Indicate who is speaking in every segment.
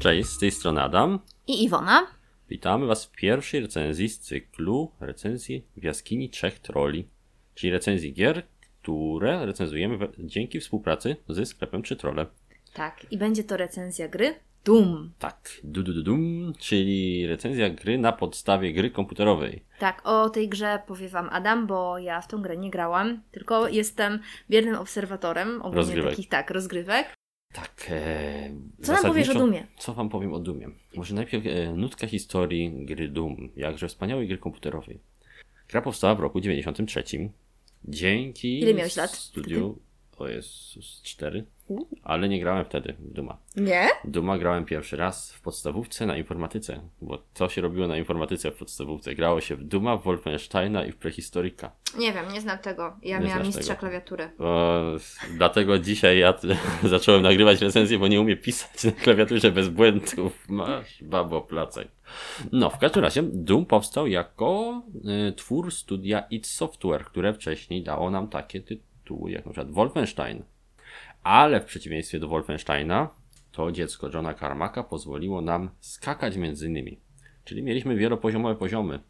Speaker 1: Cześć, z tej strony Adam.
Speaker 2: I Iwona.
Speaker 1: Witamy Was w pierwszej recenzji z cyklu recenzji w jaskini trzech troli, czyli recenzji gier, które recenzujemy we- dzięki współpracy ze sklepem 3 Trole.
Speaker 2: Tak, i będzie to recenzja gry Doom.
Speaker 1: Tak, du, du, du, dum, czyli recenzja gry na podstawie gry komputerowej.
Speaker 2: Tak, o tej grze powie Wam Adam, bo ja w tą grę nie grałam, tylko jestem biernym obserwatorem ogólnie
Speaker 1: Rozgrywek.
Speaker 2: takich tak, rozgrywek.
Speaker 1: Tak. E,
Speaker 2: Co nam powiesz o Doomie?
Speaker 1: Co Wam powiem o Dumie? Może najpierw e, nutka historii gry Doom, jakże wspaniałej gry komputerowej. Gra powstała w roku 93. Dzięki
Speaker 2: Ile miałeś lat
Speaker 1: studiu. O Jezus, 4. Ale nie grałem wtedy w Duma.
Speaker 2: Nie?
Speaker 1: Duma grałem pierwszy raz w podstawówce na informatyce, bo co się robiło na informatyce w podstawówce? Grało się w Duma, w Wolfensteina i w Prehistoryka.
Speaker 2: Nie wiem, nie znam tego. Ja
Speaker 1: Nie
Speaker 2: miałam mistrza
Speaker 1: tego.
Speaker 2: klawiatury.
Speaker 1: O, dlatego dzisiaj ja zacząłem nagrywać recenzję, bo nie umiem pisać na klawiaturze bez błędów. Masz, babo, placek. No, w każdym razie Doom powstał jako y, twór studia id Software, które wcześniej dało nam takie tytuły jak na przykład Wolfenstein. Ale w przeciwieństwie do Wolfensteina, to dziecko Johna Carmacka pozwoliło nam skakać między nimi. Czyli mieliśmy wielopoziomowe poziomy.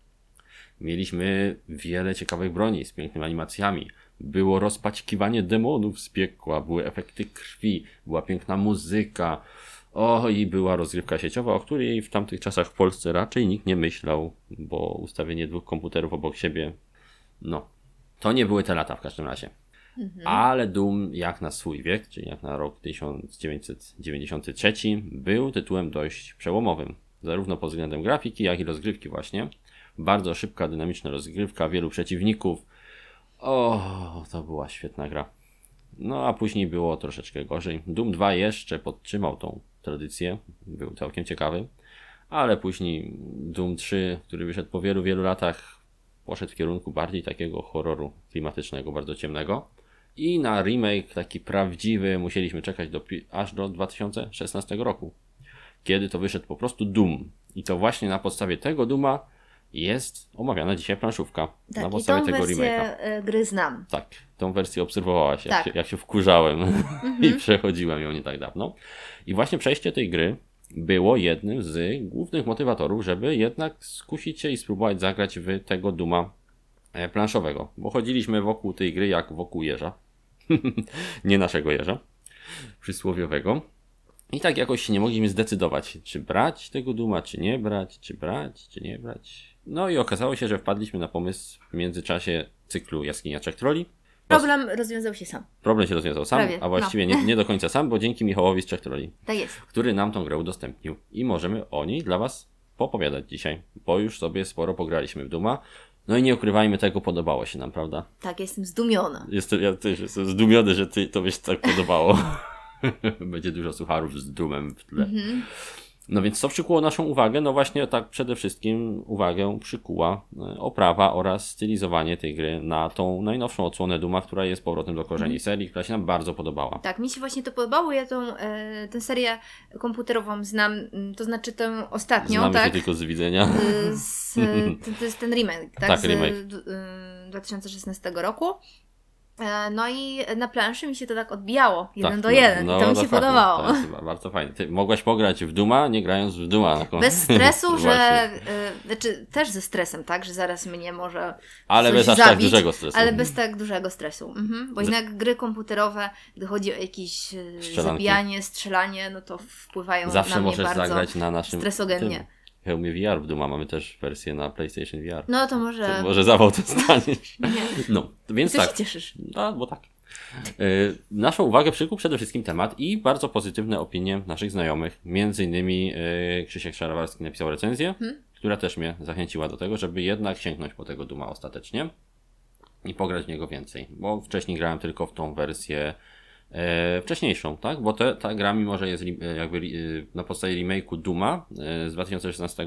Speaker 1: Mieliśmy wiele ciekawych broni z pięknymi animacjami. Było rozpaćkiwanie demonów z piekła, były efekty krwi, była piękna muzyka. O, i była rozgrywka sieciowa, o której w tamtych czasach w Polsce raczej nikt nie myślał, bo ustawienie dwóch komputerów obok siebie, no, to nie były te lata w każdym razie. Ale Doom jak na swój wiek, czyli jak na rok 1993, był tytułem dość przełomowym. Zarówno pod względem grafiki, jak i rozgrywki właśnie. Bardzo szybka, dynamiczna rozgrywka, wielu przeciwników. O, to była świetna gra. No a później było troszeczkę gorzej. Doom 2 jeszcze podtrzymał tą tradycję, był całkiem ciekawy. Ale później Doom 3, który wyszedł po wielu, wielu latach, poszedł w kierunku bardziej takiego horroru klimatycznego, bardzo ciemnego. I na remake taki prawdziwy musieliśmy czekać do, aż do 2016 roku, kiedy to wyszedł po prostu Doom. I to właśnie na podstawie tego Duma jest omawiana dzisiaj planszówka. na
Speaker 2: Tak, i
Speaker 1: podstawie
Speaker 2: tą
Speaker 1: tego
Speaker 2: wersję
Speaker 1: remake'a.
Speaker 2: e, gry znam.
Speaker 1: Tak, tą wersję obserwowałaś, jak,
Speaker 2: Tak.
Speaker 1: się, jak się wkurzałem i przechodziłem ją nie tak dawno. I właśnie przejście tej gry było jednym z głównych motywatorów, żeby jednak skusić się i spróbować zagrać w tego Duma planszowego. Bo chodziliśmy wokół tej gry jak wokół jeża. nie naszego jeża, przysłowiowego. I tak jakoś nie mogliśmy zdecydować, czy brać tego Duma, czy nie brać, czy brać, czy nie brać. No i okazało się, że wpadliśmy na pomysł w międzyczasie cyklu Jaskinia Trzech Troli.
Speaker 2: Problem rozwiązał się sam.
Speaker 1: Problem się rozwiązał sam,
Speaker 2: Prawie,
Speaker 1: a właściwie nie, nie do końca sam, bo dzięki Michałowi z Trzech Troli,
Speaker 2: Tak jest.
Speaker 1: który nam tą grę udostępnił. I możemy o niej dla Was popowiadać dzisiaj, bo już sobie sporo pograliśmy w Duma. No i nie ukrywajmy tego, podobało się nam, prawda?
Speaker 2: Tak, jestem zdumiona.
Speaker 1: Jestem, ja też jestem zdumiony, że ty, tobie się tak podobało. Będzie dużo sucharów z dumem w tle. No więc co przykuło naszą uwagę? No właśnie tak przede wszystkim uwagę przykuła e, oprawa oraz stylizowanie tej gry na tą najnowszą odsłonę Duma, która jest powrotem do korzeni serii, która się nam bardzo podobała.
Speaker 2: Tak, mi się właśnie to podobało. Ja tą e, tę serię komputerową znam, mm, to znaczy tę ostatnią,
Speaker 1: Znamy
Speaker 2: tak?
Speaker 1: się tylko z widzenia.
Speaker 2: Y, z, to, to jest ten remake, tak?
Speaker 1: Tak,
Speaker 2: z
Speaker 1: remake.
Speaker 2: y, 2016 roku. E, No i na planszy mi się to tak odbijało, jeden
Speaker 1: Tak,
Speaker 2: do
Speaker 1: no,
Speaker 2: jeden.
Speaker 1: no,
Speaker 2: to mi się
Speaker 1: dokładnie.
Speaker 2: podobało.
Speaker 1: To jest chyba bardzo fajne. Ty mogłaś pograć w Duma, nie grając w Duma. Taką-
Speaker 2: Bez stresu, że. Y, znaczy, też ze stresem, tak? Że zaraz mnie może.
Speaker 1: Ale bez aż tak dużego stresu.
Speaker 2: Ale bez tak dużego stresu. Mhm. Bo jednak gry komputerowe, gdy chodzi o jakieś y,
Speaker 1: Strzelanki.
Speaker 2: zabijanie, strzelanie, no to wpływają
Speaker 1: Zawsze
Speaker 2: na mnie
Speaker 1: możesz
Speaker 2: bardzo
Speaker 1: zagrać na naszym
Speaker 2: stresogennie.
Speaker 1: tym hełmie VR w Duma. Mamy też wersję na PlayStation VR.
Speaker 2: No to może.
Speaker 1: To może zawał dostaniesz.
Speaker 2: Nie.
Speaker 1: No, więc
Speaker 2: Ty
Speaker 1: tak.
Speaker 2: się cieszysz.
Speaker 1: No, bo tak. Y, Naszą uwagę przykuł przede wszystkim temat i bardzo pozytywne opinie naszych znajomych. Między innymi y, Krzysiek Szarawarski napisał recenzję,
Speaker 2: Hmm?
Speaker 1: która też mnie zachęciła do tego, żeby jednak sięgnąć po tego Duma ostatecznie i pograć w niego więcej. Bo wcześniej grałem tylko w tą wersję e, wcześniejszą, tak? Bo te, ta gra, mimo że jest e, jakby re- na podstawie remake'u Duma e, z 2016,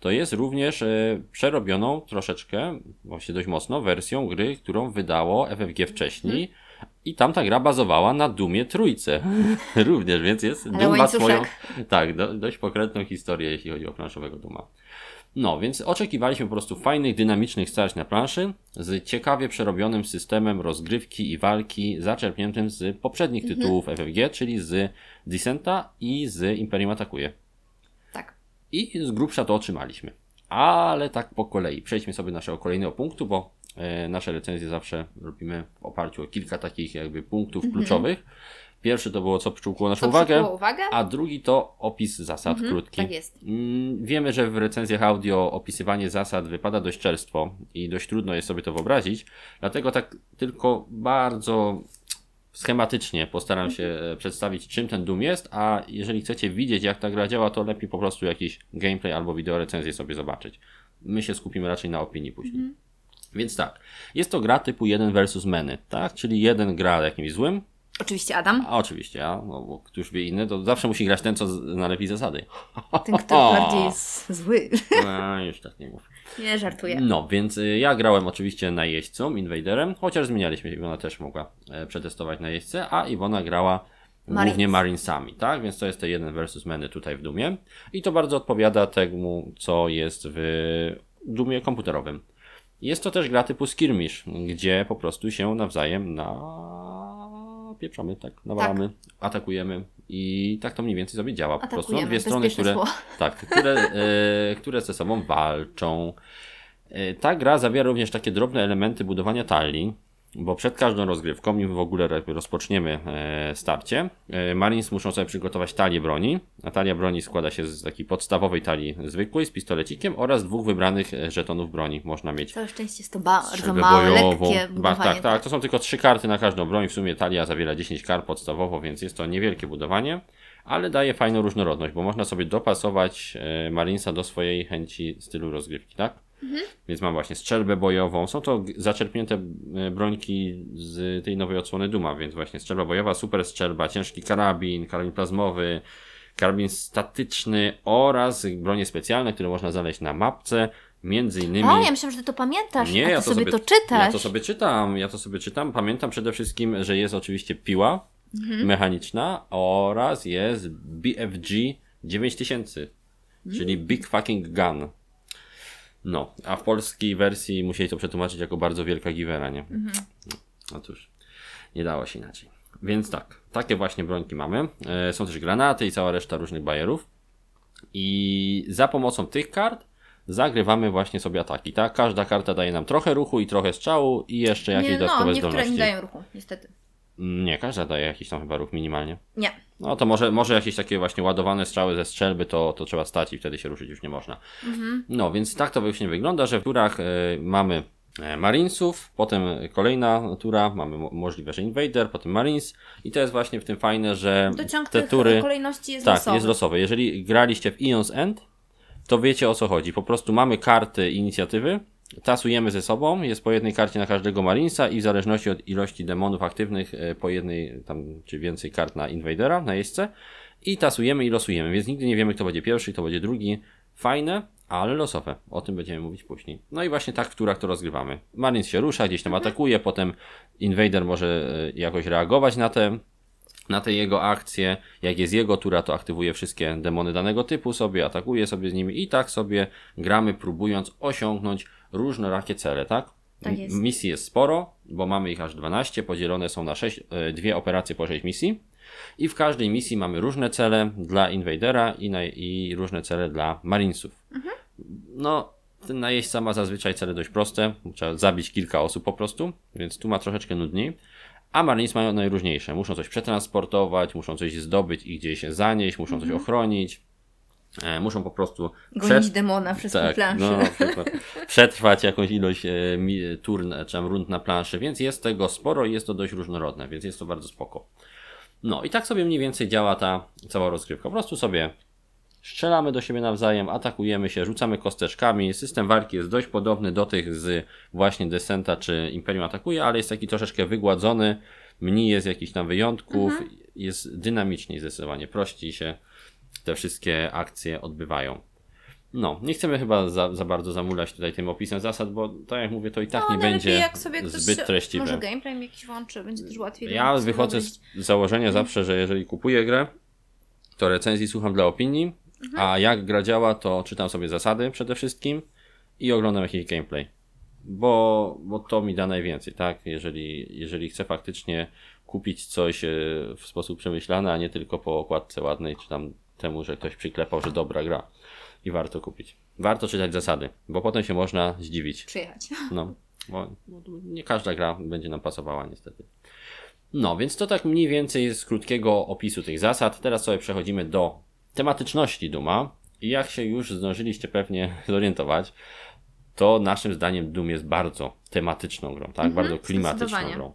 Speaker 1: to jest również e, przerobioną troszeczkę, właśnie dość mocno, wersją gry, którą wydało FFG wcześniej. I tam ta gra bazowała na Dumie Trójce. również, więc jest
Speaker 2: Ale
Speaker 1: Doom ma
Speaker 2: łańcuszek.
Speaker 1: swoją, tak, do, dość pokrętną historię, jeśli chodzi o planszowego Duma. No, więc oczekiwaliśmy po prostu fajnych, dynamicznych starć na planszy z ciekawie przerobionym systemem rozgrywki i walki zaczerpniętym z poprzednich tytułów FFG, czyli z Descenta i z Imperium Atakuje. I z grubsza to otrzymaliśmy. Ale tak po kolei. Przejdźmy sobie do naszego kolejnego punktu, bo e, nasze recenzje zawsze robimy w oparciu o kilka takich jakby punktów kluczowych. Pierwszy to było, co przykuło naszą
Speaker 2: Mhm. Co
Speaker 1: uwagę,
Speaker 2: uwagę?
Speaker 1: a drugi to opis zasad krótki.
Speaker 2: tak jest.
Speaker 1: Mm, Wiemy, że w recenzjach audio opisywanie zasad wypada dość czerstwo i dość trudno jest sobie to wyobrazić, dlatego tak tylko bardzo schematycznie postaram się e, przedstawić, czym ten Doom jest, a jeżeli chcecie widzieć, jak ta gra działa, to lepiej po prostu jakiś gameplay albo wideo recenzję sobie zobaczyć. My się skupimy raczej na opinii później. Więc tak, jest to gra typu 1 versus many, tak? Czyli jeden gra jakimś złym,
Speaker 2: Oczywiście Adam,
Speaker 1: a oczywiście ja, no bo któż wie inny, to zawsze musi grać ten, co zna lepiej zasady.
Speaker 2: ten, kto bardziej jest zły.
Speaker 1: No, już tak nie mów.
Speaker 2: Nie, żartuję.
Speaker 1: No, więc y, ja grałem oczywiście najeźdźcą, Invaderem, chociaż zmienialiśmy, Iwona też mogła e, przetestować najeźdźcę, a Iwona grała
Speaker 2: Marines.
Speaker 1: głównie Marinesami, tak? Więc to jest te jeden versus many tutaj w Dumie i to bardzo odpowiada temu, co jest w Dumie komputerowym. Jest to też gra typu skirmish, gdzie po prostu się nawzajem napieprzamy, tak, nawalamy, atakujemy i tak to mniej więcej sobie działa. Po prostu
Speaker 2: Atakujemy,
Speaker 1: dwie strony, które, tak, które, e, które ze sobą walczą. E, Ta gra zawiera również takie drobne elementy budowania talii, bo przed każdą rozgrywką, nim w ogóle rozpoczniemy e, starcie, e, Marines muszą sobie przygotować talię broni. A talia broni składa się z takiej podstawowej talii zwykłej, z pistolecikiem oraz dwóch wybranych e, żetonów broni. Można mieć
Speaker 2: Całe szczęście jest to bardzo małe,
Speaker 1: bojową.
Speaker 2: lekkie
Speaker 1: Ba,
Speaker 2: budowanie.
Speaker 1: tak, tak, to są tylko trzy karty na każdą broń. W sumie talia zawiera 10 kart podstawowo, więc jest to niewielkie budowanie, ale daje fajną różnorodność, bo można sobie dopasować Marinesa do swojej chęci stylu rozgrywki, tak? Więc mam właśnie strzelbę bojową. Są to zaczerpnięte e, brońki z tej nowej odsłony Duma, więc właśnie strzelba bojowa, super strzelba, ciężki karabin, karabin plazmowy, karabin statyczny oraz bronie specjalne, które można znaleźć na mapce. Między innymi.
Speaker 2: O, ja myślałam, że ty to pamiętasz,
Speaker 1: Nie, ja to
Speaker 2: sobie,
Speaker 1: sobie,
Speaker 2: to czytasz.
Speaker 1: Ja to sobie czytam, ja to sobie czytam. Pamiętam przede wszystkim, że jest oczywiście piła
Speaker 2: Mhm.
Speaker 1: mechaniczna oraz jest BFG 9000, czyli
Speaker 2: Mm.
Speaker 1: Big Fucking Gun. No, a w polskiej wersji musieli to przetłumaczyć jako bardzo wielka giwera, nie?
Speaker 2: Mhm.
Speaker 1: No cóż, nie dało się inaczej. Więc tak, takie właśnie brońki mamy. E, są też granaty i cała reszta różnych bajerów. I za pomocą tych kart zagrywamy właśnie sobie ataki, tak? Każda karta daje nam trochę ruchu i trochę strzału i jeszcze jakieś
Speaker 2: nie,
Speaker 1: dodatkowe
Speaker 2: no, niektóre
Speaker 1: zdolności.
Speaker 2: nie dają ruchu, niestety.
Speaker 1: Nie, każda daje jakiś tam chyba ruch minimalnie.
Speaker 2: Nie.
Speaker 1: No to może, może jakieś takie właśnie ładowane strzały ze strzelby, to, to trzeba stać i wtedy się ruszyć już nie można. No więc tak to właśnie wygląda, że w turach e, mamy e, Marinesów, potem kolejna tura, mamy mo- możliwe, że Invader, potem Marines i to jest właśnie w tym fajne, że
Speaker 2: Dociąg
Speaker 1: te
Speaker 2: tych
Speaker 1: tury...
Speaker 2: kolejności jest
Speaker 1: Tak,
Speaker 2: losowy.
Speaker 1: jest losowe. Jeżeli graliście w Eon's End, to wiecie o co chodzi. Po prostu mamy karty inicjatywy, tasujemy ze sobą, jest po jednej karcie na każdego Marinesa i w zależności od ilości demonów aktywnych e, po jednej tam czy więcej kart na Invadera, na jeźdźce i tasujemy i losujemy, więc nigdy nie wiemy kto będzie pierwszy, kto będzie drugi. Fajne, ale losowe. O tym będziemy mówić później. No i właśnie tak w turach to rozgrywamy. Marines się rusza, gdzieś tam atakuje, potem Invader może e, jakoś reagować na te na te jego akcje. Jak jest jego tura, to aktywuje wszystkie demony danego typu sobie, atakuje sobie z nimi i tak sobie gramy, próbując osiągnąć różnorakie cele, tak?
Speaker 2: Tak jest.
Speaker 1: Misji jest sporo, bo mamy ich aż 12, podzielone są na 6, e, dwie operacje po 6 misji. I w każdej misji mamy różne cele dla Invadera i, na, i różne cele dla Marinesów. No, ten najeźdźca ma zazwyczaj cele dość proste. Trzeba zabić kilka osób po prostu, więc tu ma troszeczkę nudniej. A Marines mają najróżniejsze. Muszą coś przetransportować, muszą coś zdobyć i gdzieś się zanieść, muszą coś ochronić. E, muszą po prostu
Speaker 2: Gonić demona przez
Speaker 1: tak,
Speaker 2: planszy.
Speaker 1: no, przetrwać jakąś ilość e, mi, turn czy rund na planszy, więc jest tego sporo i jest to dość różnorodne, więc jest to bardzo spoko. No i tak sobie mniej więcej działa ta cała rozgrywka. Po prostu sobie strzelamy do siebie nawzajem, atakujemy się, rzucamy kosteczkami. System walki jest dość podobny do tych z właśnie Descenta czy Imperium atakuje, ale jest taki troszeczkę wygładzony. Mniej jest jakichś tam wyjątków, jest dynamiczniej zdecydowanie, prościej się te wszystkie akcje odbywają. No, nie chcemy chyba za, za bardzo zamulać tutaj tym opisem zasad, bo tak jak mówię, to i tak
Speaker 2: no,
Speaker 1: nie będzie
Speaker 2: jak sobie ktoś
Speaker 1: zbyt treściwe.
Speaker 2: Może gameplay jakiś włączy, będzie też łatwiej.
Speaker 1: Ja wychodzę z założenia zawsze, że jeżeli kupuję grę, to recenzji słucham dla opinii, a jak gra działa, to czytam sobie zasady przede wszystkim i oglądam jakiś gameplay. Bo, bo to mi da najwięcej, tak? Jeżeli, jeżeli chcę faktycznie kupić coś e, w sposób przemyślany, a nie tylko po okładce ładnej, czy tam temu, że ktoś przyklepał, że dobra gra. i warto kupić. Warto czytać zasady, bo potem się można zdziwić.
Speaker 2: Przyjechać.
Speaker 1: No, bo bo nie każda gra będzie nam pasowała niestety. No, więc to tak mniej więcej z krótkiego opisu tych zasad. Teraz sobie przechodzimy do tematyczności Duma. I jak się już zdążyliście pewnie zorientować, to naszym zdaniem Doom jest bardzo tematyczną grą, tak? bardzo klimatyczną grą.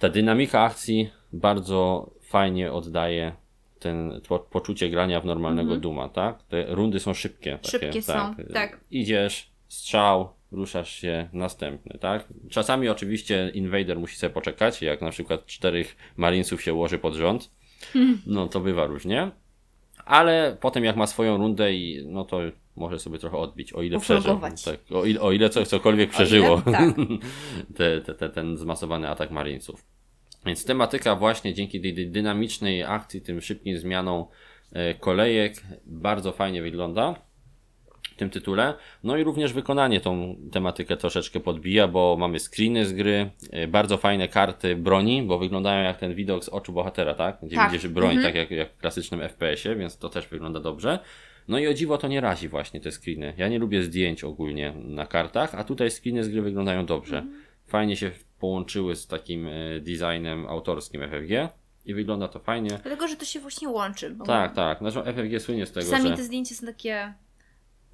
Speaker 1: Ta dynamika akcji bardzo fajnie oddaje ten po, poczucie grania w normalnego Duma, tak? Te rundy są szybkie. Takie,
Speaker 2: Szybkie są, tak.
Speaker 1: Idziesz, strzał, ruszasz się, następny, tak? Czasami oczywiście invader musi sobie poczekać, jak na przykład czterech marinesów się ułoży pod rząd, no to bywa różnie. Ale potem jak ma swoją rundę i no to może sobie trochę odbić, o ile przeżył. Tak, o, ile, o ile co, cokolwiek przeżyło
Speaker 2: tak.
Speaker 1: te, te, te, ten zmasowany atak marinesów. Więc tematyka właśnie dzięki tej dy- dynamicznej akcji, tym szybkim zmianom e, kolejek bardzo fajnie wygląda w tym tytule. No i również wykonanie tą tematykę troszeczkę podbija, bo mamy screeny z gry, e, bardzo fajne karty broni, bo wyglądają jak ten widok z oczu bohatera, tak? Gdzie
Speaker 2: Tak.
Speaker 1: widzisz broń,
Speaker 2: Mhm.
Speaker 1: tak jak, jak w klasycznym FPS-ie, więc to też wygląda dobrze. No i o dziwo to nie razi właśnie te screeny. Ja nie lubię zdjęć ogólnie na kartach, a tutaj screeny z gry wyglądają dobrze.
Speaker 2: Mhm.
Speaker 1: Fajnie się połączyły z takim e, designem autorskim FFG i wygląda to fajnie.
Speaker 2: Dlatego, że to się właśnie łączy. Bo
Speaker 1: Tak, tak. Znaczy FFG słynie z tego,
Speaker 2: Czasami
Speaker 1: że
Speaker 2: te zdjęcia są takie,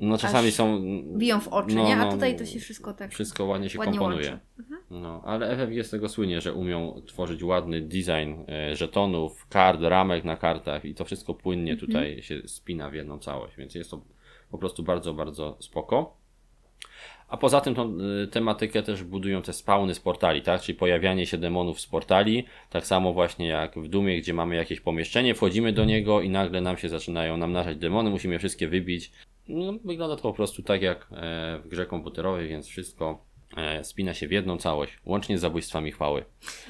Speaker 1: no czasami są
Speaker 2: biją w oczy,
Speaker 1: no,
Speaker 2: nie? A
Speaker 1: no,
Speaker 2: tutaj to się wszystko tak
Speaker 1: wszystko ładnie się
Speaker 2: ładnie
Speaker 1: komponuje.
Speaker 2: łączy.
Speaker 1: No, ale FFG z tego słynie, że umią tworzyć ładny design e, żetonów, kart, ramek na kartach i to wszystko płynnie
Speaker 2: Mhm.
Speaker 1: tutaj się spina w jedną całość, więc jest to po prostu bardzo, bardzo spoko. A poza tym tą y, tematykę też budują te spawny z portali, tak? Czyli pojawianie się demonów z portali, tak samo właśnie jak w Dumie, gdzie mamy jakieś pomieszczenie, wchodzimy do niego i nagle nam się zaczynają namnażać demony, musimy je wszystkie wybić. No, wygląda to po prostu tak jak e, w grze komputerowej, więc wszystko e, spina się w jedną całość, łącznie z zabójstwami chwały.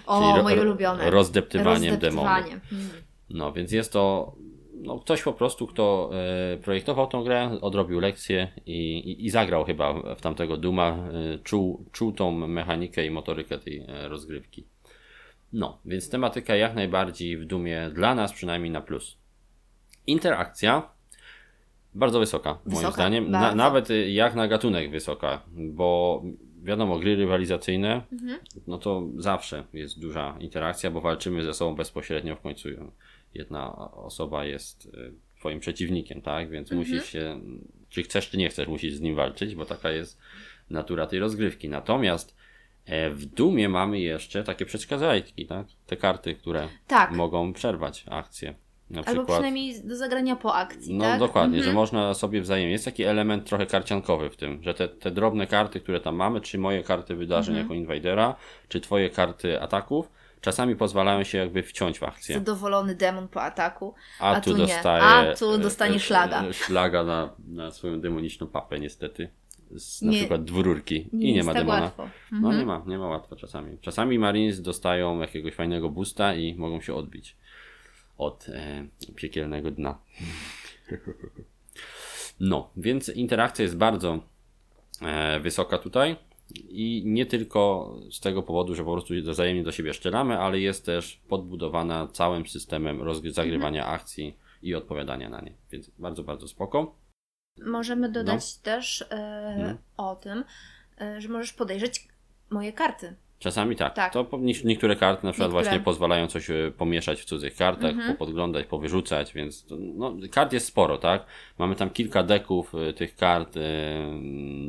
Speaker 2: O,
Speaker 1: Czyli ro-
Speaker 2: moje ulubione.
Speaker 1: rozdeptywaniem demonów.
Speaker 2: Rozdeptywanie. Mm.
Speaker 1: No, więc jest to no, ktoś po prostu, kto e, projektował tą grę, odrobił lekcję i, i, i zagrał chyba w tamtego Duma, czuł, czuł tą mechanikę i motorykę tej rozgrywki. No, więc tematyka jak najbardziej w Dumie dla nas przynajmniej na plus. Interakcja bardzo wysoka, moim
Speaker 2: Wysoka,
Speaker 1: zdaniem. Na, nawet y, jak na gatunek wysoka, bo wiadomo, gry rywalizacyjne,
Speaker 2: Mhm.
Speaker 1: no to zawsze jest duża interakcja, bo walczymy ze sobą bezpośrednio w końcu. Jedna osoba jest y, twoim przeciwnikiem, tak? Więc
Speaker 2: Mhm.
Speaker 1: musisz się, czy chcesz, czy nie chcesz, musisz z nim walczyć, bo taka jest natura tej rozgrywki. Natomiast e, w Dumie mamy jeszcze takie przeszkadzajki, tak? Te karty, które
Speaker 2: Tak.
Speaker 1: mogą przerwać akcję. Na
Speaker 2: Albo
Speaker 1: przykład.
Speaker 2: przynajmniej do zagrania po akcji,
Speaker 1: No
Speaker 2: tak?
Speaker 1: dokładnie, że
Speaker 2: Mhm.
Speaker 1: można sobie wzajemnie. Jest taki element trochę karciankowy w tym, że te, te drobne karty, które tam mamy, czy moje karty wydarzeń
Speaker 2: Mhm.
Speaker 1: jako invadera, czy twoje karty ataków, czasami pozwalają się jakby wciąć w akcję.
Speaker 2: Zadowolony demon po ataku.
Speaker 1: A,
Speaker 2: a
Speaker 1: tu
Speaker 2: tu
Speaker 1: dostaje.
Speaker 2: A tu
Speaker 1: e,
Speaker 2: dostanie
Speaker 1: e,
Speaker 2: szlaga.
Speaker 1: e, Szlaga na, na swoją demoniczną papę, niestety. Z na
Speaker 2: Nie-
Speaker 1: przykład dwururki. I nie ma
Speaker 2: tak
Speaker 1: demona.
Speaker 2: łatwo.
Speaker 1: No
Speaker 2: Mhm.
Speaker 1: nie ma, nie ma łatwo czasami. Czasami Marines dostają jakiegoś fajnego boosta i mogą się odbić od e, piekielnego dna. No, więc interakcja jest bardzo e, wysoka tutaj i nie tylko z tego powodu, że po prostu wzajemnie do siebie strzelamy, ale jest też podbudowana całym systemem zagrywania akcji i odpowiadania na nie. Więc bardzo, bardzo spoko.
Speaker 2: Możemy dodać
Speaker 1: No.
Speaker 2: też
Speaker 1: Mhm.
Speaker 2: o tym, że możesz podejrzeć moje karty.
Speaker 1: Czasami tak.
Speaker 2: Tak.
Speaker 1: To niektóre karty na przykład
Speaker 2: Niektóre.
Speaker 1: właśnie pozwalają coś e, pomieszać w cudzych kartach,
Speaker 2: Mhm.
Speaker 1: popodglądać, powyrzucać, więc no, kart jest sporo, tak? Mamy tam kilka deków e, tych kart e,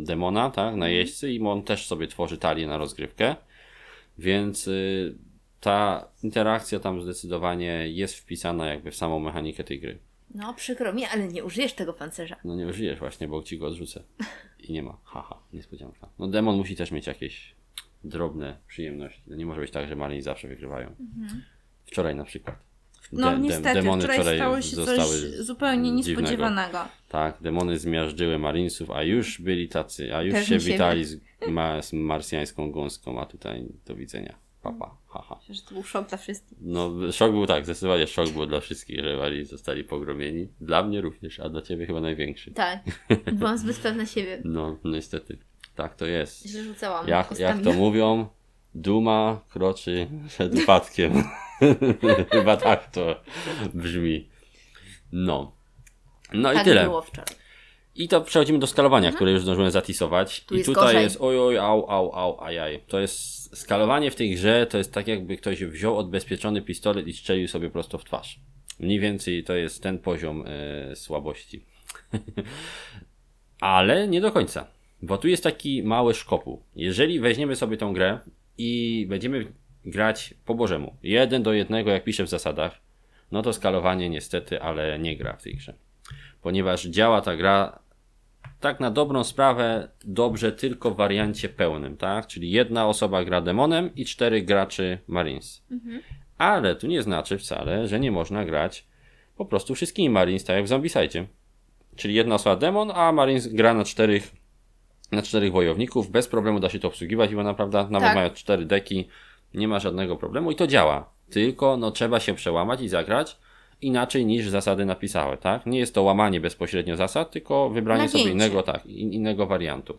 Speaker 1: demona, tak?
Speaker 2: Mhm.
Speaker 1: Na jeźdźcy i on też sobie tworzy talię na rozgrywkę, więc ta interakcja tam zdecydowanie jest wpisana jakby w samą mechanikę tej gry.
Speaker 2: No, przykro mi, ale nie użyjesz tego pancerza.
Speaker 1: No nie użyjesz właśnie, bo ci go odrzucę. I nie ma. Haha, niespodzianka. No demon musi też mieć jakieś drobne przyjemności. No nie może być tak, że malini zawsze wygrywają. Wczoraj na przykład.
Speaker 2: No
Speaker 1: De-
Speaker 2: niestety,
Speaker 1: demony
Speaker 2: wczoraj stało się coś zupełnie
Speaker 1: dziwnego.
Speaker 2: niespodziewanego.
Speaker 1: Tak, demony zmiażdżyły marinesów, a już byli tacy, a już
Speaker 2: Pewni
Speaker 1: się witali z, ma, z marsjańską gąską, a tutaj do widzenia. Papa, haha.
Speaker 2: Myślę, że to był szok dla wszystkich.
Speaker 1: No, szok był tak, zdecydowanie szok był dla wszystkich, że Walii zostali pogromieni. Dla mnie również, a dla ciebie chyba największy.
Speaker 2: Tak, byłam zbyt pewna siebie.
Speaker 1: No, niestety. Tak to jest.
Speaker 2: Źle rzucałam
Speaker 1: Jak, jak to mówią, duma kroczy przed upadkiem. Chyba tak to brzmi. No. No
Speaker 2: tak
Speaker 1: i tyle.
Speaker 2: było wczoraj.
Speaker 1: I to przechodzimy do skalowania, które już zdążyłem zatisować.
Speaker 2: Tu
Speaker 1: I
Speaker 2: jest
Speaker 1: tutaj
Speaker 2: gorzej.
Speaker 1: jest oj, oj, au, au, au, ajaj. To jest skalowanie w tej grze, to jest tak jakby ktoś wziął odbezpieczony pistolet i strzelił sobie prosto w twarz. Mniej więcej to jest ten poziom e, słabości. Ale nie do końca. Bo tu jest taki mały szkopuł. Jeżeli weźmiemy sobie tą grę i będziemy grać po Bożemu, jeden do jednego, jak pisze w zasadach, no to skalowanie niestety, ale nie gra w tej grze. Ponieważ działa ta gra tak na dobrą sprawę dobrze tylko w wariancie pełnym, tak? Czyli jedna osoba gra demonem i cztery graczy Marines. Ale tu nie znaczy wcale, że nie można grać po prostu wszystkimi Marines, tak jak w Zombicide. Czyli jedna osoba demon, a Marines gra na czterech, na czterech wojowników. Bez problemu da się to obsługiwać, bo naprawdę nawet
Speaker 2: Tak.
Speaker 1: mają cztery deki, nie ma żadnego problemu i to działa. Tylko no, trzeba się przełamać i zagrać inaczej niż zasady napisały, tak? Nie jest to łamanie bezpośrednio zasad, tylko wybranie sobie innego, tak, in, innego wariantu.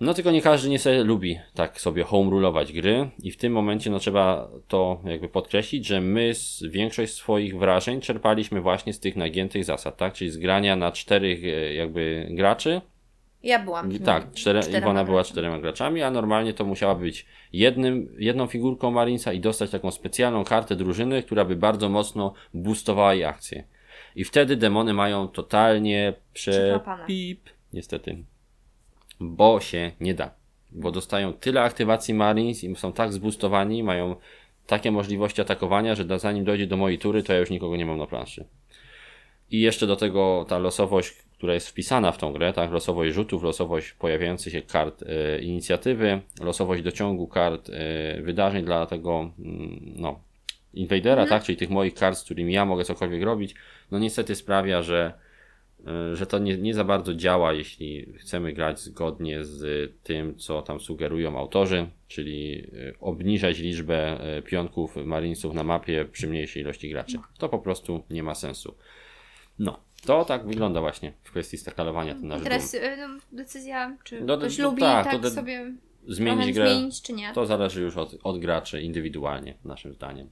Speaker 1: No tylko nie każdy nie sobie lubi tak sobie home rulować gry i w tym momencie no trzeba to jakby podkreślić, że my z, większość swoich wrażeń czerpaliśmy właśnie z tych nagiętych zasad, tak? Czyli z grania na czterech e, jakby graczy.
Speaker 2: Ja byłam.
Speaker 1: Tak, cztere,
Speaker 2: czterema
Speaker 1: Iwona była czterema graczami, a normalnie to musiała być jednym, jedną figurką Marinesa i dostać taką specjalną kartę drużyny, która by bardzo mocno boostowała jej akcję. I wtedy demony mają totalnie
Speaker 2: Przechlapane.
Speaker 1: przepip, niestety, bo się nie da. Bo dostają tyle aktywacji Marines i są tak zboostowani, mają takie możliwości atakowania, że zanim dojdzie do mojej tury, to ja już nikogo nie mam na planszy. I jeszcze do tego ta losowość, która jest wpisana w tą grę, tak, losowość rzutów, losowość pojawiających się kart e, inicjatywy, losowość dociągu kart e, wydarzeń dla tego, mm, no, invadera, tak, czyli tych moich kart, z którymi ja mogę cokolwiek robić, no niestety sprawia, że e, że to nie, nie za bardzo działa, jeśli chcemy grać zgodnie z tym, co tam sugerują autorzy, czyli obniżać liczbę pionków marinesów na mapie przy mniejszej ilości graczy. To po prostu nie ma sensu. No, to tak wygląda właśnie w kwestii skalowania ten nasz
Speaker 2: teraz y, no, decyzja, czy
Speaker 1: No,
Speaker 2: ktoś
Speaker 1: no,
Speaker 2: lubi
Speaker 1: tak,
Speaker 2: tak,
Speaker 1: to
Speaker 2: sobie
Speaker 1: Zmienić grę,
Speaker 2: zmienić, czy nie.
Speaker 1: to zależy już od, od graczy indywidualnie, naszym zdaniem.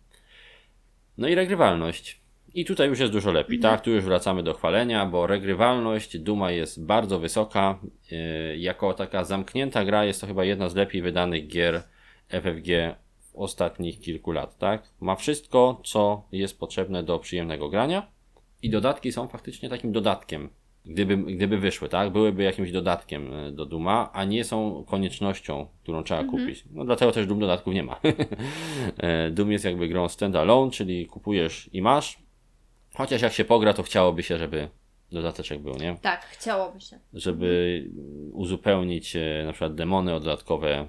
Speaker 1: No i regrywalność. I tutaj już jest dużo lepiej,
Speaker 2: Mhm.
Speaker 1: tak? Tu już wracamy do chwalenia, bo regrywalność Duma jest bardzo wysoka. Yy, jako taka zamknięta gra jest to chyba jedna z lepiej wydanych gier FFG w ostatnich kilku lat, tak? Ma wszystko, co jest potrzebne do przyjemnego grania i dodatki są faktycznie takim dodatkiem. Gdyby, gdyby wyszły, tak? Byłyby jakimś dodatkiem e, do Duma, a nie są koniecznością, którą trzeba kupić. No dlatego też Doom dodatków nie ma. E, Doom jest jakby grą standalone, czyli kupujesz i masz. Chociaż jak się pogra, to chciałoby się, żeby dodateczek był, nie?
Speaker 2: Tak, chciałoby się.
Speaker 1: Żeby uzupełnić e, na przykład demony o dodatkowe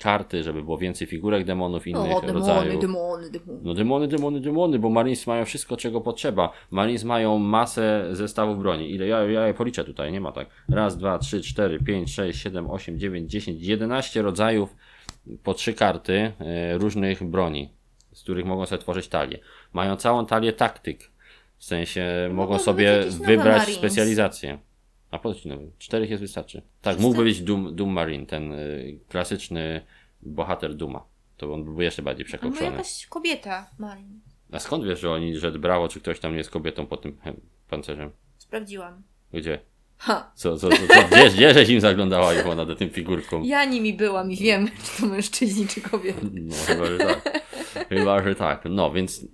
Speaker 1: karty, żeby było więcej figurek demonów innych
Speaker 2: O, demony,
Speaker 1: rodzajów.
Speaker 2: demony, demony.
Speaker 1: No demony, demony, demony, bo Marines mają wszystko, czego potrzeba. Marines mają masę zestawów broni. Ile ja, ja je policzę tutaj, nie ma tak. Raz, dwa, trzy, cztery, pięć, sześć, siedem, osiem, dziewięć, dziesięć, jedenaście rodzajów po trzy karty e, różnych broni, z których mogą sobie tworzyć talię. Mają całą talię taktyk. W sensie mogą
Speaker 2: mogą
Speaker 1: sobie
Speaker 2: być jakieś nowe
Speaker 1: wybrać
Speaker 2: Marines.
Speaker 1: specjalizację. A po co ci nowy? Czterech jest wystarczy. Tak, mógłby być Doom, Doom Marine, ten y, klasyczny bohater Duma. To on byłby jeszcze bardziej
Speaker 2: Albo
Speaker 1: przekroczony.
Speaker 2: jakaś kobieta, Marin.
Speaker 1: A skąd wiesz, że oni, że brało, czy ktoś tam nie jest kobietą pod tym hem, pancerzem?
Speaker 2: Sprawdziłam.
Speaker 1: Gdzie?
Speaker 2: Ha.
Speaker 1: Co, co, co, co gdzie, gdzie żeś im zaglądała Iwona do tym figurką?
Speaker 2: Ja nimi byłam i wiem, czy to mężczyźni, czy kobiety.
Speaker 1: No chyba, że tak. Chyba, że tak. No, więc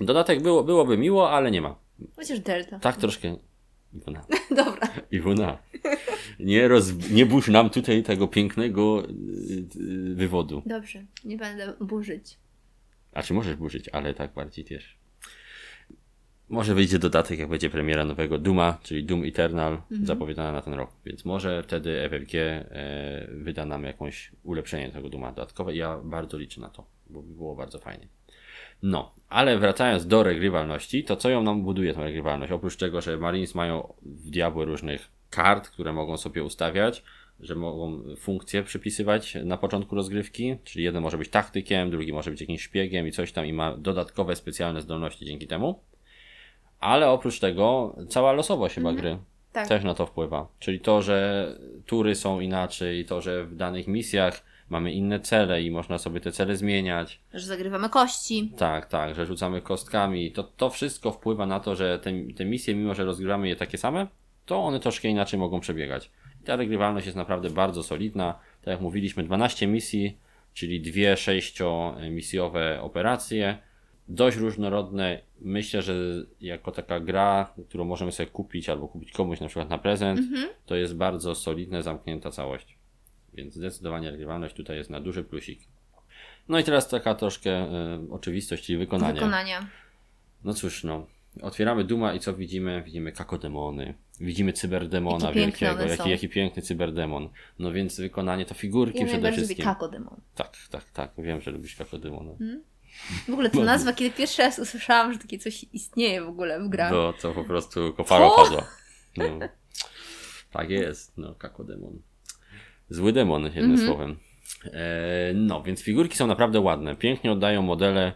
Speaker 1: dodatek było, byłoby miło, ale nie ma.
Speaker 2: Chociaż Delta.
Speaker 1: Tak troszkę... Iwona.
Speaker 2: Dobra.
Speaker 1: Iwona. Nie, roz, nie burz nam tutaj tego pięknego y, y, wywodu.
Speaker 2: Dobrze, nie będę burzyć.
Speaker 1: A czy możesz burzyć, ale tak bardziej też. Może wyjdzie dodatek, jak będzie premiera nowego Duma, czyli Doom Eternal, zapowiadana na ten rok. Więc może wtedy FFG e, wyda nam jakąś ulepszenie tego Duma dodatkowe. Ja bardzo liczę na to, bo by było bardzo fajnie. No, ale wracając do regrywalności, to co ją nam buduje tą regrywalność? Oprócz tego, że Marines mają w diabły różnych kart, które mogą sobie ustawiać, że mogą funkcje przypisywać na początku rozgrywki, czyli jeden może być taktykiem, drugi może być jakimś szpiegiem i coś tam i ma dodatkowe specjalne zdolności dzięki temu. Ale oprócz tego cała losowość chyba gry
Speaker 2: Tak.
Speaker 1: też na to wpływa. Czyli to, że tury są inaczej, to, że w danych misjach mamy inne cele i można sobie te cele zmieniać.
Speaker 2: Że zagrywamy kości.
Speaker 1: Tak, tak, że rzucamy kostkami. To, to wszystko wpływa na to, że te, te misje, mimo że rozgrywamy je takie same, to one troszkę inaczej mogą przebiegać. I ta regrywalność jest naprawdę bardzo solidna. Tak jak mówiliśmy, 12 misji, czyli dwie sześciomisjowe operacje. Dość różnorodne. Myślę, że jako taka gra, którą możemy sobie kupić albo kupić komuś na przykład na prezent, to jest bardzo solidna, zamknięta całość. Więc zdecydowanie regrywalność tutaj jest na duży plusik. No i teraz taka troszkę e, oczywistość, czyli wykonanie.
Speaker 2: Wykonania.
Speaker 1: No cóż, no. Otwieramy Duma i co widzimy? Widzimy kakodemony. Widzimy cyberdemona
Speaker 2: piękne
Speaker 1: wielkiego. Jaki, jaki piękny cyberdemon. No więc wykonanie to figurki
Speaker 2: Ja
Speaker 1: przede wszystkim.
Speaker 2: kakodemon.
Speaker 1: Tak, tak, tak. Wiem, że lubisz kakodemona.
Speaker 2: W ogóle ta nazwa, kiedy pierwszy raz usłyszałam, że takie coś istnieje w ogóle w grach.
Speaker 1: To, to po prostu kopara padła. No. Tak jest, no, kakodemon. Zły demon, jednym
Speaker 2: Mhm.
Speaker 1: słowem. E, no, więc figurki są naprawdę ładne. Pięknie oddają modele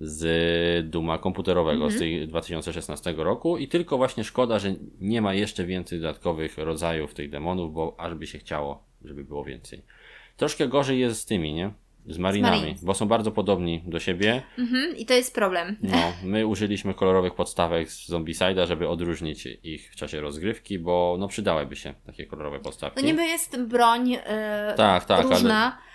Speaker 1: z Duma komputerowego
Speaker 2: Mhm.
Speaker 1: z tej 2016 roku i tylko właśnie szkoda, że nie ma jeszcze więcej dodatkowych rodzajów tych demonów, bo aż by się chciało, żeby było więcej. Troszkę gorzej jest z tymi, nie? Z marinami,
Speaker 2: Marines.
Speaker 1: bo są bardzo podobni do siebie.
Speaker 2: Mhm, I to jest problem.
Speaker 1: No, my użyliśmy kolorowych podstawek z Zombicide'a, żeby odróżnić ich w czasie rozgrywki, bo no przydałyby się takie kolorowe podstawki.
Speaker 2: No niby jest broń e,
Speaker 1: Tak, tak,
Speaker 2: różna.
Speaker 1: Ale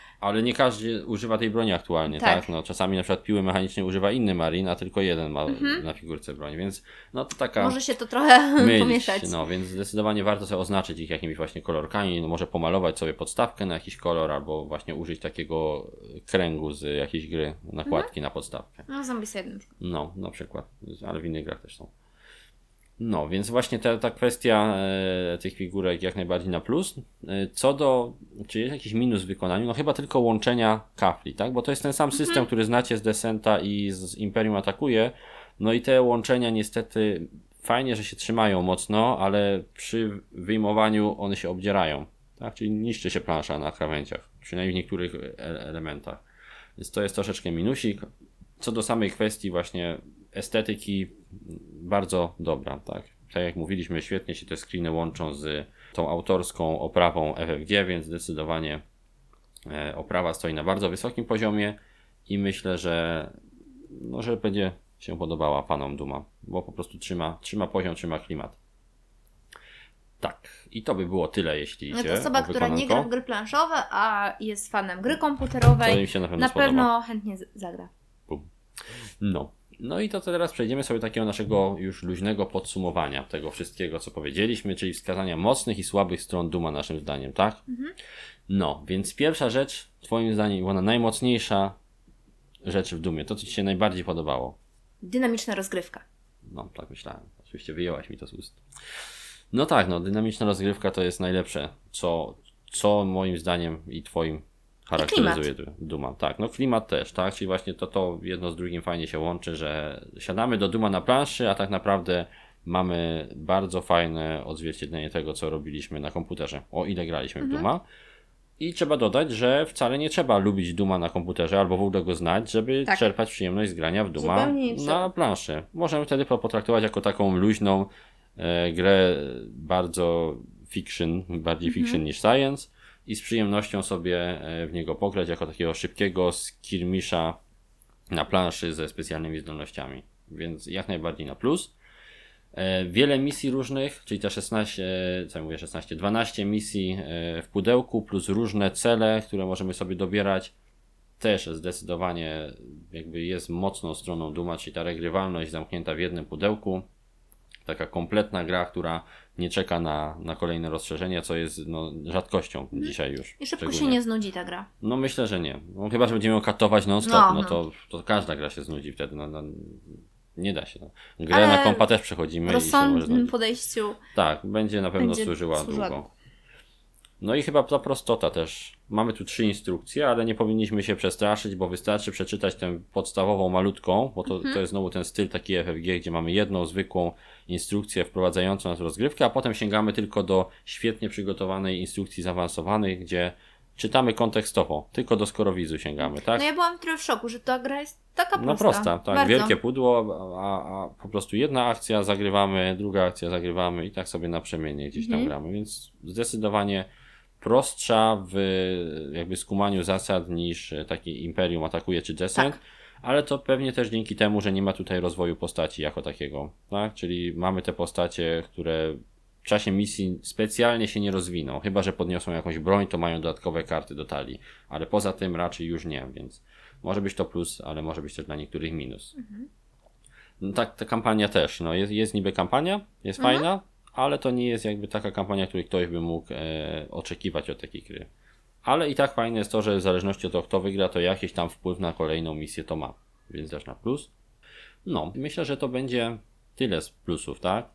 Speaker 1: nie każdy używa tej broni aktualnie, tak?
Speaker 2: Tak.
Speaker 1: No, czasami na przykład piły mechanicznej używa inny marin, a tylko jeden ma
Speaker 2: Mhm.
Speaker 1: na figurce broń, więc no to taka
Speaker 2: Może się to trochę
Speaker 1: mylić.
Speaker 2: pomieszać.
Speaker 1: No, więc zdecydowanie warto sobie oznaczyć ich jakimiś właśnie kolorkami, no może pomalować sobie podstawkę na jakiś kolor, albo właśnie użyć takiego kręgu z jakiejś gry, nakładki
Speaker 2: Mhm.
Speaker 1: na podstawkę.
Speaker 2: No zombie jeden.
Speaker 1: No, na przykład, ale w innych grach też są. No, więc właśnie ta, ta kwestia e, tych figurek jak najbardziej na plus. E, co do, czy jest jakiś minus w wykonaniu? No chyba tylko łączenia kafli, tak? Bo to jest ten sam system, który znacie z Descenta i z Imperium Atakuje. No i te łączenia niestety fajnie, że się trzymają mocno, ale przy wyjmowaniu one się obdzierają. Tak? Czyli niszczy się plansza na krawędziach, przynajmniej w niektórych e- elementach. Więc to jest troszeczkę minusik. Co do samej kwestii właśnie estetyki, bardzo dobra, tak. Tak jak mówiliśmy, świetnie się te screeny łączą z tą autorską oprawą FFG, więc zdecydowanie e, oprawa stoi na bardzo wysokim poziomie i myślę, że, no, że będzie się podobała panom Duma, bo po prostu trzyma, trzyma poziom, trzyma klimat. Tak, i to by było tyle, jeśli
Speaker 2: No
Speaker 1: idzie
Speaker 2: to osoba, która nie gra w gry planszowe, a jest fanem gry
Speaker 1: To
Speaker 2: komputerowej,
Speaker 1: im się na pewno
Speaker 2: na pewno chętnie zagra.
Speaker 1: No. No i to teraz przejdziemy sobie do takiego naszego już luźnego podsumowania tego wszystkiego, co powiedzieliśmy, czyli wskazania mocnych i słabych stron Duma naszym zdaniem, tak? No, więc pierwsza rzecz, twoim zdaniem, Iwona, najmocniejsza rzecz w Dumie, to co ci się najbardziej podobało?
Speaker 2: Dynamiczna rozgrywka.
Speaker 1: No, tak myślałem. Oczywiście wyjęłaś mi to z ust. No tak, no, dynamiczna rozgrywka to jest najlepsze, co, co moim zdaniem i twoim charakteryzuje du- Duma. Tak, no klimat też, tak, czyli właśnie to, to jedno z drugim fajnie się łączy, że siadamy do Duma na planszy, a tak naprawdę mamy bardzo fajne odzwierciedlenie tego, co robiliśmy na komputerze, o ile graliśmy w Duma. I trzeba dodać, że wcale nie trzeba lubić Duma na komputerze albo w ogóle go znać, żeby
Speaker 2: Tak.
Speaker 1: czerpać przyjemność z grania w Duma na planszy. Możemy wtedy to potraktować jako taką luźną e, grę bardzo fiction, bardziej
Speaker 2: Mhm.
Speaker 1: fiction niż science i z przyjemnością sobie e, w niego pograć jako takiego szybkiego skirmisza na planszy ze specjalnymi zdolnościami. Więc jak najbardziej na plus. E, Wiele misji różnych, czyli te 16, e, co ja mówię 16, 12 misji w pudełku, plus różne cele, które możemy sobie dobierać. Też zdecydowanie jakby jest mocną stroną Duma, czyli ta regrywalność zamknięta w jednym pudełku. Taka kompletna gra, która nie czeka na, na kolejne rozszerzenie, co jest no, rzadkością dzisiaj już.
Speaker 2: I szybko się nie znudzi ta gra.
Speaker 1: No myślę, że nie. No, chyba, że będziemy ją katować non-stop, no,
Speaker 2: No, no.
Speaker 1: To, to każda gra się znudzi wtedy. No, no, nie da się. No. Grę
Speaker 2: Ale
Speaker 1: na kompa też przechodzimy
Speaker 2: rozsądnym podejściu
Speaker 1: Tak, będzie na pewno
Speaker 2: będzie
Speaker 1: służyła
Speaker 2: służyła
Speaker 1: długo. No i chyba ta prostota też. Mamy tu trzy instrukcje, ale nie powinniśmy się przestraszyć, bo wystarczy przeczytać tę podstawową malutką, bo to,
Speaker 2: Mhm.
Speaker 1: to jest znowu ten styl taki FFG, gdzie mamy jedną zwykłą instrukcję wprowadzającą nas w rozgrywkę, a potem sięgamy tylko do świetnie przygotowanej instrukcji zaawansowanej, gdzie czytamy kontekstowo, tylko do skorowizu sięgamy, tak?
Speaker 2: No ja byłam trochę w szoku, że ta gra jest taka prosta.
Speaker 1: No prosta, tak.
Speaker 2: Bardzo.
Speaker 1: Wielkie pudło, a, a po prostu jedna akcja zagrywamy, druga akcja zagrywamy i tak sobie na przemienie gdzieś tam
Speaker 2: Mhm.
Speaker 1: gramy, więc zdecydowanie prostsza w jakby skumaniu zasad niż taki Imperium atakuje czy Descent,
Speaker 2: Tak.
Speaker 1: ale to pewnie też dzięki temu, że nie ma tutaj rozwoju postaci jako takiego, tak? Czyli mamy te postacie, które w czasie misji specjalnie się nie rozwiną. Chyba, że podniosą jakąś broń, to mają dodatkowe karty do talii. Ale poza tym raczej już nie, więc może być to plus, ale może być też dla niektórych minus. No tak, ta kampania też. No jest, jest niby kampania, jest
Speaker 2: Mhm.
Speaker 1: fajna, ale to nie jest jakby taka kampania, której ktoś by mógł e, oczekiwać od takiej gry. Ale i tak fajne jest to, że w zależności od tego, kto wygra, to jakiś tam wpływ na kolejną misję to ma. Więc też na plus. No, myślę, że to będzie tyle z plusów, tak?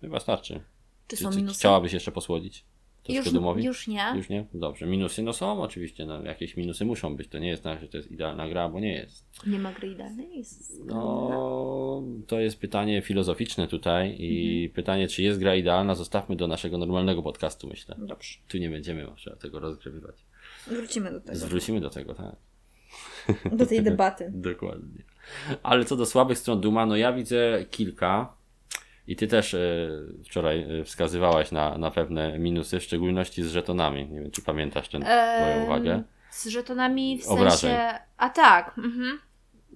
Speaker 1: Chyba starczy.
Speaker 2: Czy
Speaker 1: Czy,
Speaker 2: są minusy?
Speaker 1: chciałabyś jeszcze posłodzić?
Speaker 2: Już, już nie.
Speaker 1: Już nie? Dobrze. Minusy no są oczywiście, no, jakieś minusy muszą być. To nie jest tak, że to jest idealna gra, bo nie jest.
Speaker 2: Nie ma gry idealnej. Jest...
Speaker 1: No, to jest pytanie filozoficzne tutaj i pytanie, czy jest gra idealna, zostawmy do naszego normalnego podcastu, myślę.
Speaker 2: Dobrze.
Speaker 1: Tu nie będziemy może tego rozgrzebywać.
Speaker 2: Wrócimy do tego.
Speaker 1: Zwrócimy do tego, tak.
Speaker 2: Do tej debaty.
Speaker 1: Dokładnie. Ale co do słabych stron Duma, no ja widzę kilka. I ty też e, wczoraj e, wskazywałaś na, na pewne minusy, w szczególności z żetonami. Nie wiem, czy pamiętasz twoją
Speaker 2: Em,
Speaker 1: uwagę.
Speaker 2: Z żetonami w
Speaker 1: Obrażeń.
Speaker 2: sensie. A tak. Mhm.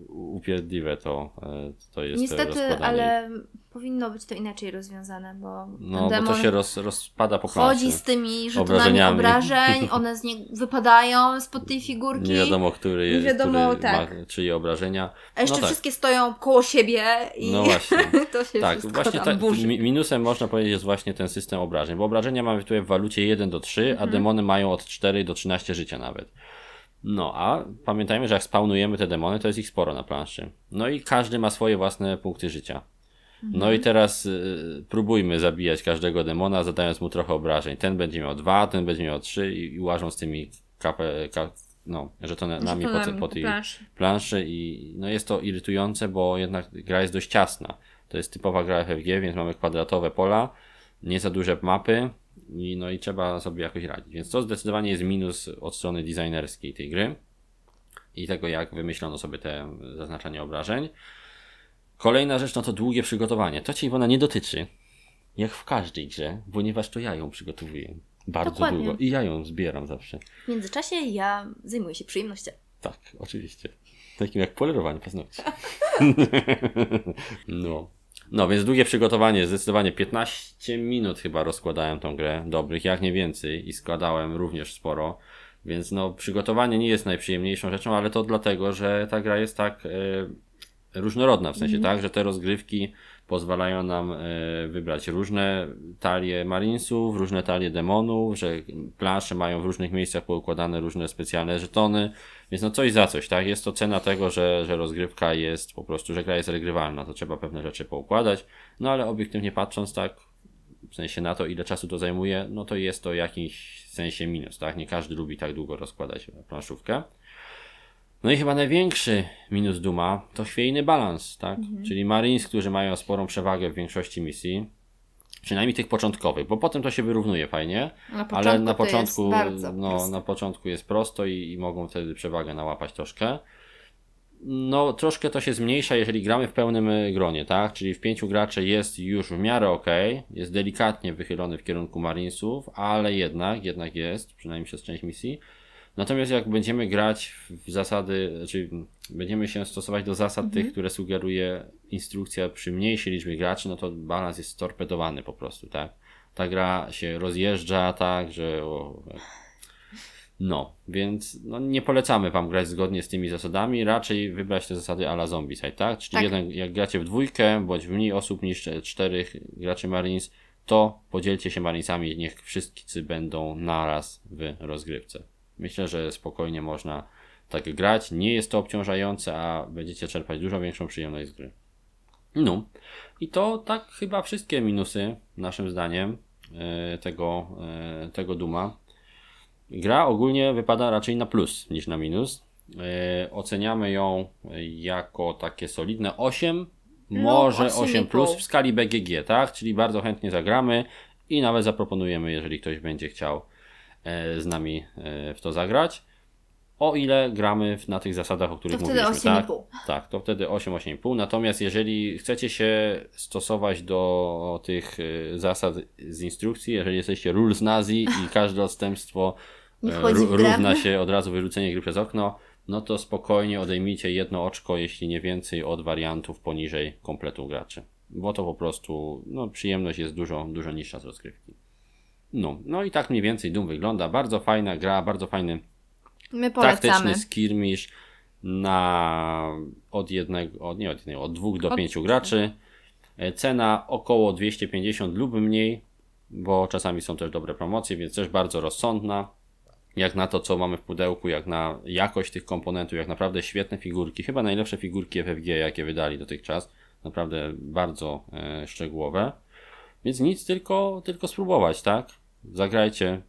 Speaker 1: Upierdliwe to, e, to jest
Speaker 2: Niestety, ale powinno być to inaczej rozwiązane, bo
Speaker 1: No, bo to się roz, rozpada po planszy.
Speaker 2: chodzi z tymi żetonami obrażeń, one z nie wypadają spod tej figurki.
Speaker 1: Nie wiadomo, który,
Speaker 2: Nie wiadomo,
Speaker 1: który
Speaker 2: tak.
Speaker 1: ma czyje obrażenia.
Speaker 2: A jeszcze
Speaker 1: no tak.
Speaker 2: wszystkie stoją koło siebie i
Speaker 1: No właśnie.
Speaker 2: to się
Speaker 1: Tak, właśnie ta, minusem można powiedzieć jest właśnie ten system obrażeń, bo obrażenia mamy tutaj w walucie 1 do 3,
Speaker 2: Mhm.
Speaker 1: a demony mają od 4 do 13 życia nawet. No, a pamiętajmy, że jak spawnujemy te demony, to jest ich sporo na planszy. No i każdy ma swoje własne punkty życia. No
Speaker 2: Mhm.
Speaker 1: i teraz y, próbujmy zabijać każdego demona, zadając mu trochę obrażeń. Ten będzie miał 2, ten będzie miał 3 i, i łażą z tymi kapę, ka, no, żetonami po,
Speaker 2: Żetonami
Speaker 1: po
Speaker 2: po
Speaker 1: tej
Speaker 2: planszy.
Speaker 1: planszy i no jest to irytujące, bo jednak gra jest dość ciasna. To jest typowa gra FFG, więc mamy kwadratowe pola, nie za duże mapy i no i trzeba sobie jakoś radzić. Więc to zdecydowanie jest minus od strony designerskiej tej gry i tego jak wymyślono sobie te zaznaczanie obrażeń. Kolejna rzecz no to długie przygotowanie. To cię Iwona nie dotyczy, jak w każdej grze, ponieważ to ja ją przygotowuję bardzo
Speaker 2: Dokładnie.
Speaker 1: długo i ja ją zbieram zawsze.
Speaker 2: W międzyczasie ja zajmuję się przyjemnością.
Speaker 1: Tak, oczywiście. Takim jak polerowanie paznokci. no. No, więc długie przygotowanie, zdecydowanie 15 minut chyba rozkładałem tą grę, dobrych, jak nie więcej i składałem również sporo. Więc no, przygotowanie nie jest najprzyjemniejszą rzeczą, ale to dlatego, że ta gra jest tak e, różnorodna, w sensie tak, że te rozgrywki pozwalają nam e, wybrać różne talie marinesów, różne talie demonów, że plansze mają w różnych miejscach poukładane różne specjalne żetony, więc no coś za coś, tak? Jest to cena tego, że, że rozgrywka jest po prostu, że gra jest regrywalna, to trzeba pewne rzeczy poukładać, no ale obiektywnie patrząc, tak, w sensie na to, ile czasu to zajmuje, no to jest to jakiś sensie minus, tak? Nie każdy lubi tak długo rozkładać planszówkę. No i chyba największy minus Duma to chwiejny balans, tak? Czyli Marines, którzy mają sporą przewagę w większości misji, przynajmniej tych początkowych, bo potem to się wyrównuje fajnie,
Speaker 2: Na
Speaker 1: ale na początku, no, na początku jest prosto i, i mogą wtedy przewagę nałapać troszkę. No, troszkę to się zmniejsza, jeżeli gramy w pełnym y, gronie, tak? Czyli w pięciu graczy jest już w miarę ok, jest delikatnie wychylony w kierunku Marinesów, ale jednak, jednak jest, przynajmniej przez część misji. Natomiast jak będziemy grać w zasady, czyli będziemy się stosować do zasad
Speaker 2: Mhm.
Speaker 1: tych, które sugeruje instrukcja przy mniejszej liczbie graczy, no to balans jest torpedowany po prostu, tak? Ta gra się rozjeżdża tak, że o, no, więc no, nie polecamy Wam grać zgodnie z tymi zasadami, raczej wybrać te zasady a la Zombicide, tak? Czyli
Speaker 2: Tak.
Speaker 1: jeden, jak gracie w dwójkę, bądź w mniej osób niż czterech graczy Marines, to podzielcie się Marinesami, niech wszyscy będą naraz w rozgrywce. Myślę, że spokojnie można tak grać, nie jest to obciążające, a będziecie czerpać dużo większą przyjemność z gry. No, i to tak chyba wszystkie minusy, naszym zdaniem, e, tego, e, tego Duma. Gra ogólnie wypada raczej na plus niż na minus. E, oceniamy ją jako takie solidne 8,
Speaker 2: No,
Speaker 1: może
Speaker 2: 8,5.
Speaker 1: 8 plus w skali BGG, tak? Czyli bardzo chętnie zagramy i nawet zaproponujemy, jeżeli ktoś będzie chciał z nami e, w to zagrać. O ile gramy na tych zasadach, o których
Speaker 2: To wtedy
Speaker 1: mówiliśmy, tak?
Speaker 2: 8,5.
Speaker 1: Tak, to wtedy 8, 8,5. Natomiast jeżeli chcecie się stosować do tych y, zasad z instrukcji, jeżeli jesteście rules nazi i każde odstępstwo e, równa się od razu wyrzucenie gry przez okno, no to spokojnie odejmijcie jedno oczko, jeśli nie więcej, od wariantów poniżej kompletu graczy. bo to po prostu no, przyjemność jest dużo, dużo niższa z rozgrywki. No, no i tak mniej więcej Doom wygląda. Bardzo fajna gra, bardzo fajny
Speaker 2: My polecamy.
Speaker 1: taktyczny skirmish na od jednego, od, nie od jednego, od dwóch do
Speaker 2: Od-
Speaker 1: pięciu graczy. E, Cena około 250 lub mniej, bo czasami są też dobre promocje, więc też bardzo rozsądna. Jak na to, co mamy w pudełku, jak na jakość tych komponentów, jak naprawdę świetne figurki. Chyba najlepsze figurki FFG, jakie wydali dotychczas. Naprawdę bardzo e, szczegółowe. Więc nic, tylko, tylko spróbować, tak? Zagrajcie,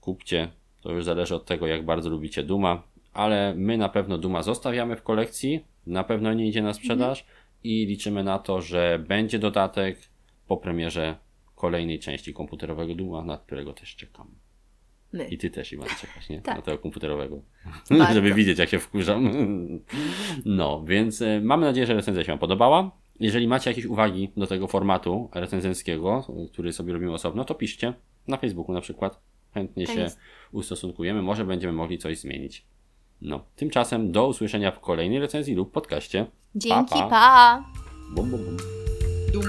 Speaker 1: kupcie. To już zależy od tego, jak bardzo lubicie Duma. Ale my na pewno Duma zostawiamy w kolekcji. Na pewno nie idzie na sprzedaż. I liczymy na to, że będzie dodatek po premierze kolejnej części komputerowego Duma, na którego też czekam.
Speaker 2: My.
Speaker 1: I ty też, Iwan, czekasz, nie?
Speaker 2: Tak.
Speaker 1: Na tego komputerowego. Żeby widzieć, jak się wkurzam. No, więc e, mamy nadzieję, że recenzja się Wam podobała. Jeżeli macie jakieś uwagi do tego formatu recenzenckiego, który sobie robimy osobno, to piszcie na Facebooku na przykład. Chętnie
Speaker 2: Tak
Speaker 1: się
Speaker 2: jest.
Speaker 1: ustosunkujemy, może będziemy mogli coś zmienić. No, tymczasem do usłyszenia w kolejnej recenzji lub podcaście.
Speaker 2: Dzięki,
Speaker 1: pa.
Speaker 2: pa.
Speaker 1: Bum, bum, bum.
Speaker 3: Dum,